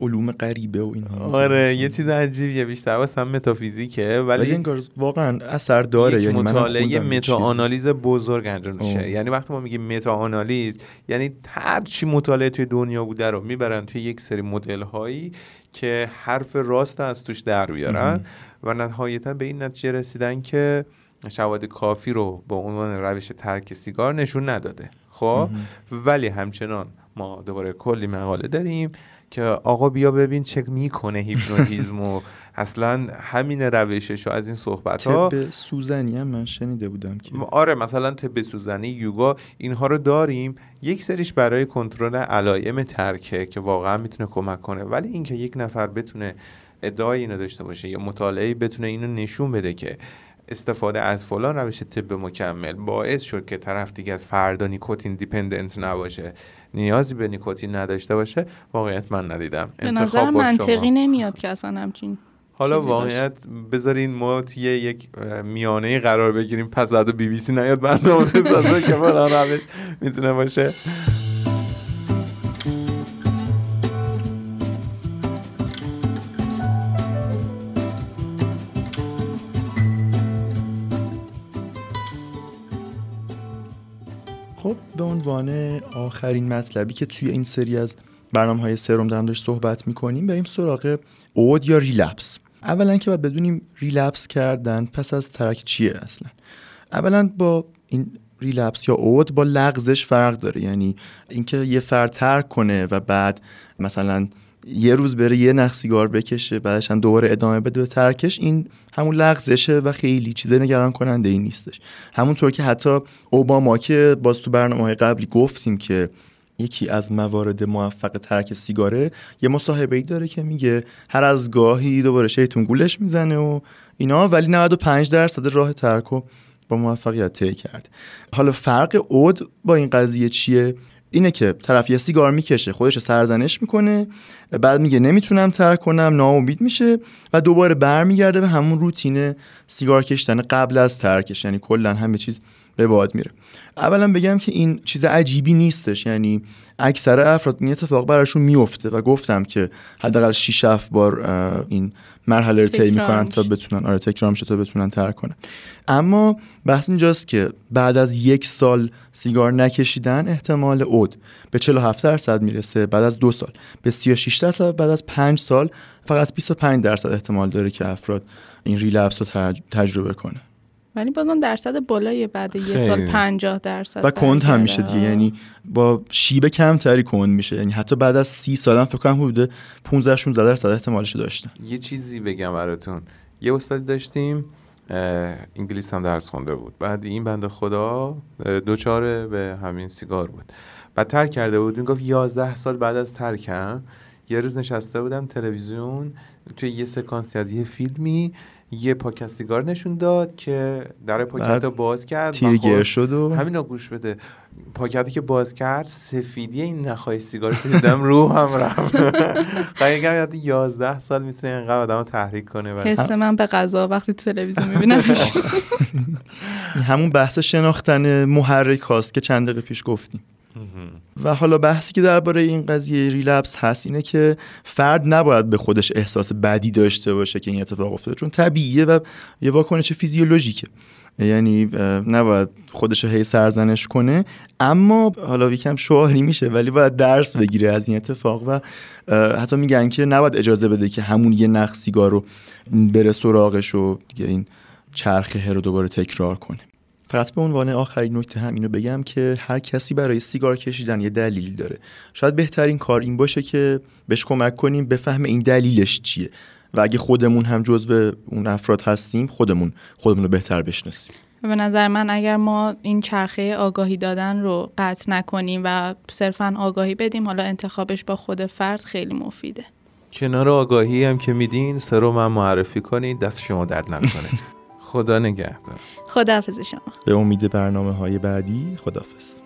علوم غریبه و اینها. آره یه چیز عجیبیه بیشتر واسه هم متافیزیکه ولی انگار واقعا اثر داره. یعنی مطالعه meta analysis بزرگ انجام میشه. یعنی وقتی ما میگیم meta analysis یعنی هر چی مطالعه توی دنیا بوده رو می‌برن توی یک سری مدل هایی که حرف راست از توش در بیارن و نهایتا به این نتیجه رسیدن که شواهد کافی رو به عنوان روش ترک سیگار نشون نداده خب؟ ولی همچنان ما دوباره کلی مقاله داریم که آقا بیا ببین چه می‌کنه هیپنوتیزم و اصلا همین روشش و از این صحبت ها طب سوزنی هم من شنیده بودم که. آره مثلا طب سوزنی یوگا اینها رو داریم. یک سریش برای کنترل علائم ترکه که واقعا می‌تونه کمک کنه. ولی اینکه یک نفر بتونه ادعای اینو داشته باشه یا مطالعه بتونه اینو نشون بده که استفاده از فلان روش طب مکمل باعث شد که طرف دیگه از فردا نیکوتین دیپندنت نباشه نیازی به نیکوتین نداشته باشه واقعیت من ندیدم به نظر منطقی. نمیاد که اصلا همچین حالا. واقعیت بذارین ما توی یک میانه قرار بگیریم پس بعد بی بی سی نیاد برنامه بسازه که فلان روش می‌تونه باشه عنوان آخرین مطلبی که توی این سری از برنامه های سرم دارم داشت صحبت می‌کنیم بریم سراغ عود یا relapse؟ اولا که باید بدونیم relapse کردن پس از ترک چیه اصلا؟ اولا با این relapse یا عود با لغزش فرق داره یعنی اینکه یه فرد ترک کنه و بعد مثلا یه روز بره یه نخ سیگار بکشه بعدش هم دوباره ادامه بده به ترکش این همون لغزشه و خیلی چیز نگران کننده این نیستش. همونطور که حتی اوباما که باز تو برنامه های قبلی گفتیم که یکی از موارد موفق ترک سیگاره یه مصاحبه ای داره که میگه هر از گاهی دوباره شیطون گولش می‌زنه و اینا ولی 95 درصد راه ترک رو با موفقیت طی کرد. حالا فرق اود با این قضیه چیه؟ اینه که طرف یه سیگار می‌کشه خودش سرزنش می‌کنه بعد میگه نمی‌تونم ترک کنم ناامید میشه و دوباره برمیگرده به همون روتین سیگار کشیدن قبل از ترکش. یعنی کلا همه چیز به باد میره. اولا بگم که این چیز عجیبی نیستش. یعنی اکثر افراد این اتفاق براشون میفته و گفتم که حداقل 6 7 بار این مرحله رو طی می‌کنن تا. بتونن آره تکرار میشه تا بتونن ترک کنن اما بحث اینجاست که بعد از یک سال سیگار نکشیدن احتمال اود به 47 درصد می‌رسه بعد از دو سال به 36 درصد بعد از 5 سال فقط 25 درصد احتمال داره که افراد این ریلپس رو تج- تجربه کنه ولی بازم درصد بالای بعد یه خیلی. سال 50 درصد و کند هم میشه. دیگه. یعنی با شیب کمتری کند میشه. یعنی حتی بعد از 30 سال هم فکر کنم حدود 15 16 درصد احتمالش داشتن. یه چیزی بگم براتون. یه استادی داشتیم انگلیس هم درس خونده بود. بعد این بنده خدا دوچاره به همین سیگار بود. بعد ترک کرده بود. می‌گفت 11 سال بعد از ترکم. یه روز نشسته بودم تلویزیون توی یه سکانسی از یه فیلمی یه پاکت سیگار نشون داد که در پاکت رو باز کرد و تیر خب شد و همین رو گوش بده. پاکتی که باز کرد سفیدی این نخای سیگار دیدم رو هم رفت. خیلی گم یاد 11 سال می‌تونه اینقدر آدم رو تحریک کنه و حس من به غذا وقتی تلویزیون میبینمش این همون بحث شناختن محرک هاست که چند دقیقه پیش گفتیم. و حالا بحثی که درباره این قضیه ریلپس هست اینه که فرد نباید به خودش احساس بدی داشته باشه که این اتفاق افتاده چون طبیعیه و یه واکنش فیزیولوژیکه. یعنی نباید خودش هی سرزنش کنه. اما حالا یکم شعاری میشه ولی باید درس بگیره از این اتفاق و حتی میگن که نباید اجازه بده که همون یه نخ سیگار رو بره سراغش و دیگه این چرخه رو دوباره تکرار کنه. فقط به عنوان آخرین نکته هم اینو بگم که هر کسی برای سیگار کشیدن یه دلیل داره. شاید بهترین کار این باشه که بهش کمک کنیم بفهم این دلیلش چیه. و اگه خودمون هم جزو اون افراد هستیم خودمون خودمون رو بهتر بشناسیم. به نظر من اگر ما این چرخه آگاهی دادن رو قطع نکنیم و صرفا آگاهی بدیم حالا انتخابش با خود فرد خیلی مفیده. کنار آگاهی هم که میدین سرو من معرفی کنید دست شما درد نکنه. خدا نگهدار. خداحافظ شما. به امید برنامه های بعدی خدافز